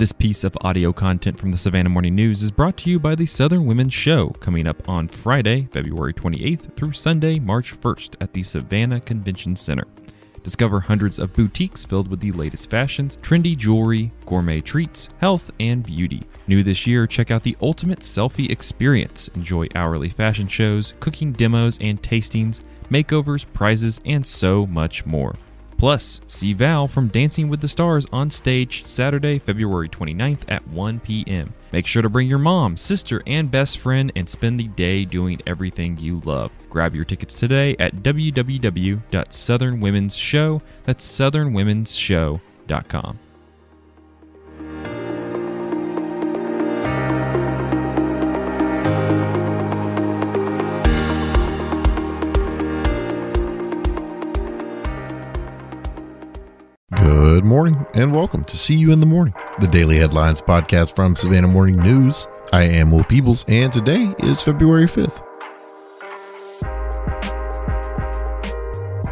This piece of audio content from the Savannah Morning News is brought to you by the Southern Women's Show, coming up on Friday, February 28th through Sunday, March 1st at the Savannah Convention Center. Discover hundreds of boutiques filled with the latest fashions, trendy jewelry, gourmet treats, health, and beauty. New this year, check out the Ultimate Selfie Experience. Enjoy hourly fashion shows, cooking demos and tastings, makeovers, prizes, and so much more. Plus, see Val from Dancing with the Stars on stage Saturday, February 29th at 1 p.m. Make sure to bring your mom, sister, and best friend and spend the day doing everything you love. Grab your tickets today at www.southernwomen'sshow. That's southernwomen'sshow.com. and welcome to See You in the Morning, the daily headlines podcast from Savannah Morning News. I am Will Peebles and today is February 5th.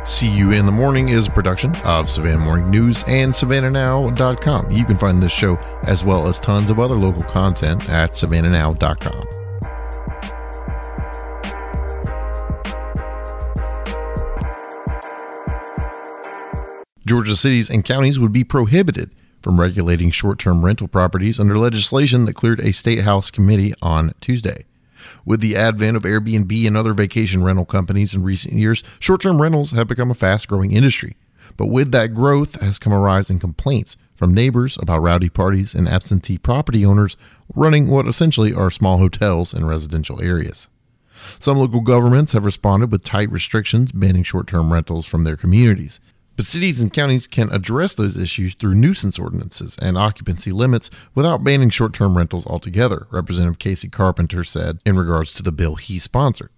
See You in the Morning is a production of Savannah Morning News and SavannahNow.com. You can find this show as well as tons of other local content at SavannahNow.com. Georgia cities and counties would be prohibited from regulating short term rental properties under legislation that cleared a state house committee on Tuesday. With the advent of Airbnb and other vacation rental companies in recent years, short term rentals have become a fast growing industry. But with that growth has come a rise in complaints from neighbors about rowdy parties and absentee property owners running what essentially are small hotels in residential areas. Some local governments have responded with tight restrictions banning short term rentals from their communities. But cities and counties can address those issues through nuisance ordinances and occupancy limits without banning short term rentals altogether, Representative Casey Carpenter said in regards to the bill he sponsored.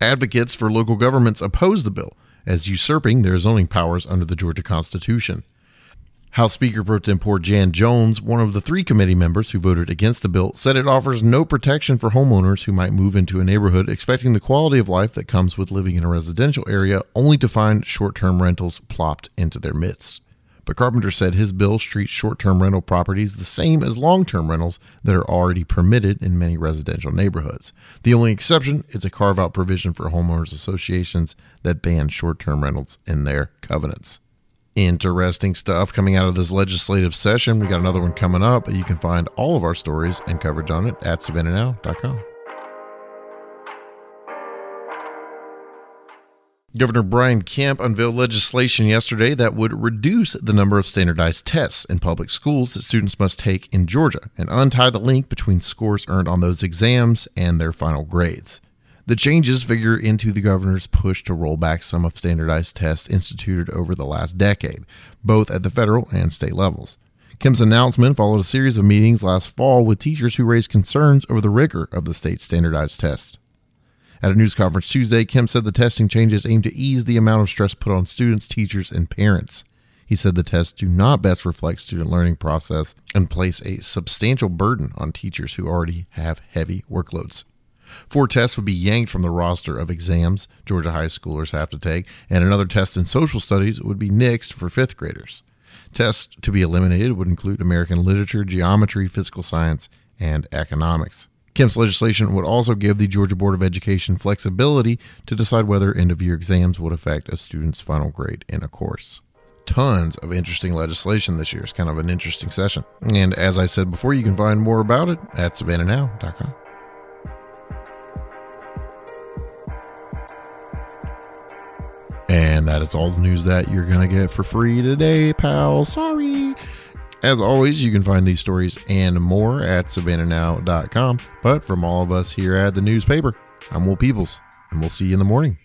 Advocates for local governments oppose the bill as usurping their zoning powers under the Georgia Constitution. House Speaker Pro Tempore Jan Jones, one of the three committee members who voted against the bill, said it offers no protection for homeowners who might move into a neighborhood expecting the quality of life that comes with living in a residential area, only to find short term rentals plopped into their midst. But Carpenter said his bill treats short term rental properties the same as long term rentals that are already permitted in many residential neighborhoods. The only exception is a carve out provision for homeowners associations that ban short term rentals in their covenants interesting stuff coming out of this legislative session. We got another one coming up. You can find all of our stories and coverage on it at savannahnow.com. Governor Brian Kemp unveiled legislation yesterday that would reduce the number of standardized tests in public schools that students must take in Georgia and untie the link between scores earned on those exams and their final grades. The changes figure into the governor's push to roll back some of standardized tests instituted over the last decade, both at the federal and state levels. Kemp's announcement followed a series of meetings last fall with teachers who raised concerns over the rigor of the state's standardized tests. At a news conference Tuesday, Kemp said the testing changes aim to ease the amount of stress put on students, teachers, and parents. He said the tests do not best reflect student learning process and place a substantial burden on teachers who already have heavy workloads. Four tests would be yanked from the roster of exams Georgia high schoolers have to take, and another test in social studies would be nixed for fifth graders. Tests to be eliminated would include American literature, geometry, physical science, and economics. Kemp's legislation would also give the Georgia Board of Education flexibility to decide whether end of year exams would affect a student's final grade in a course. Tons of interesting legislation this year. It's kind of an interesting session. And as I said before, you can find more about it at savannahnow.com. And that is all the news that you're going to get for free today, pal. Sorry. As always, you can find these stories and more at savannahnow.com. But from all of us here at the newspaper, I'm Will Peebles, and we'll see you in the morning.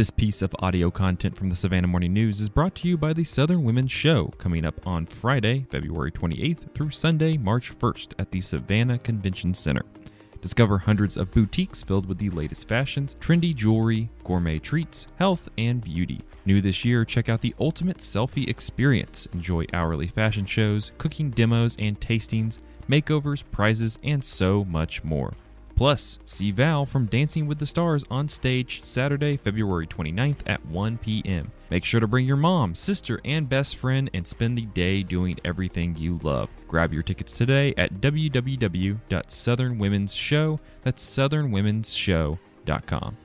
This piece of audio content from the Savannah Morning News is brought to you by the Southern Women's Show, coming up on Friday, February 28th through Sunday, March 1st at the Savannah Convention Center. Discover hundreds of boutiques filled with the latest fashions, trendy jewelry, gourmet treats, health, and beauty. New this year, check out the Ultimate Selfie Experience. Enjoy hourly fashion shows, cooking demos and tastings, makeovers, prizes, and so much more. Plus, see Val from Dancing with the Stars on stage Saturday, February 29th at 1 p.m. Make sure to bring your mom, sister, and best friend and spend the day doing everything you love. Grab your tickets today at www.southernwomen'sshow. That's southernwomen'sshow.com.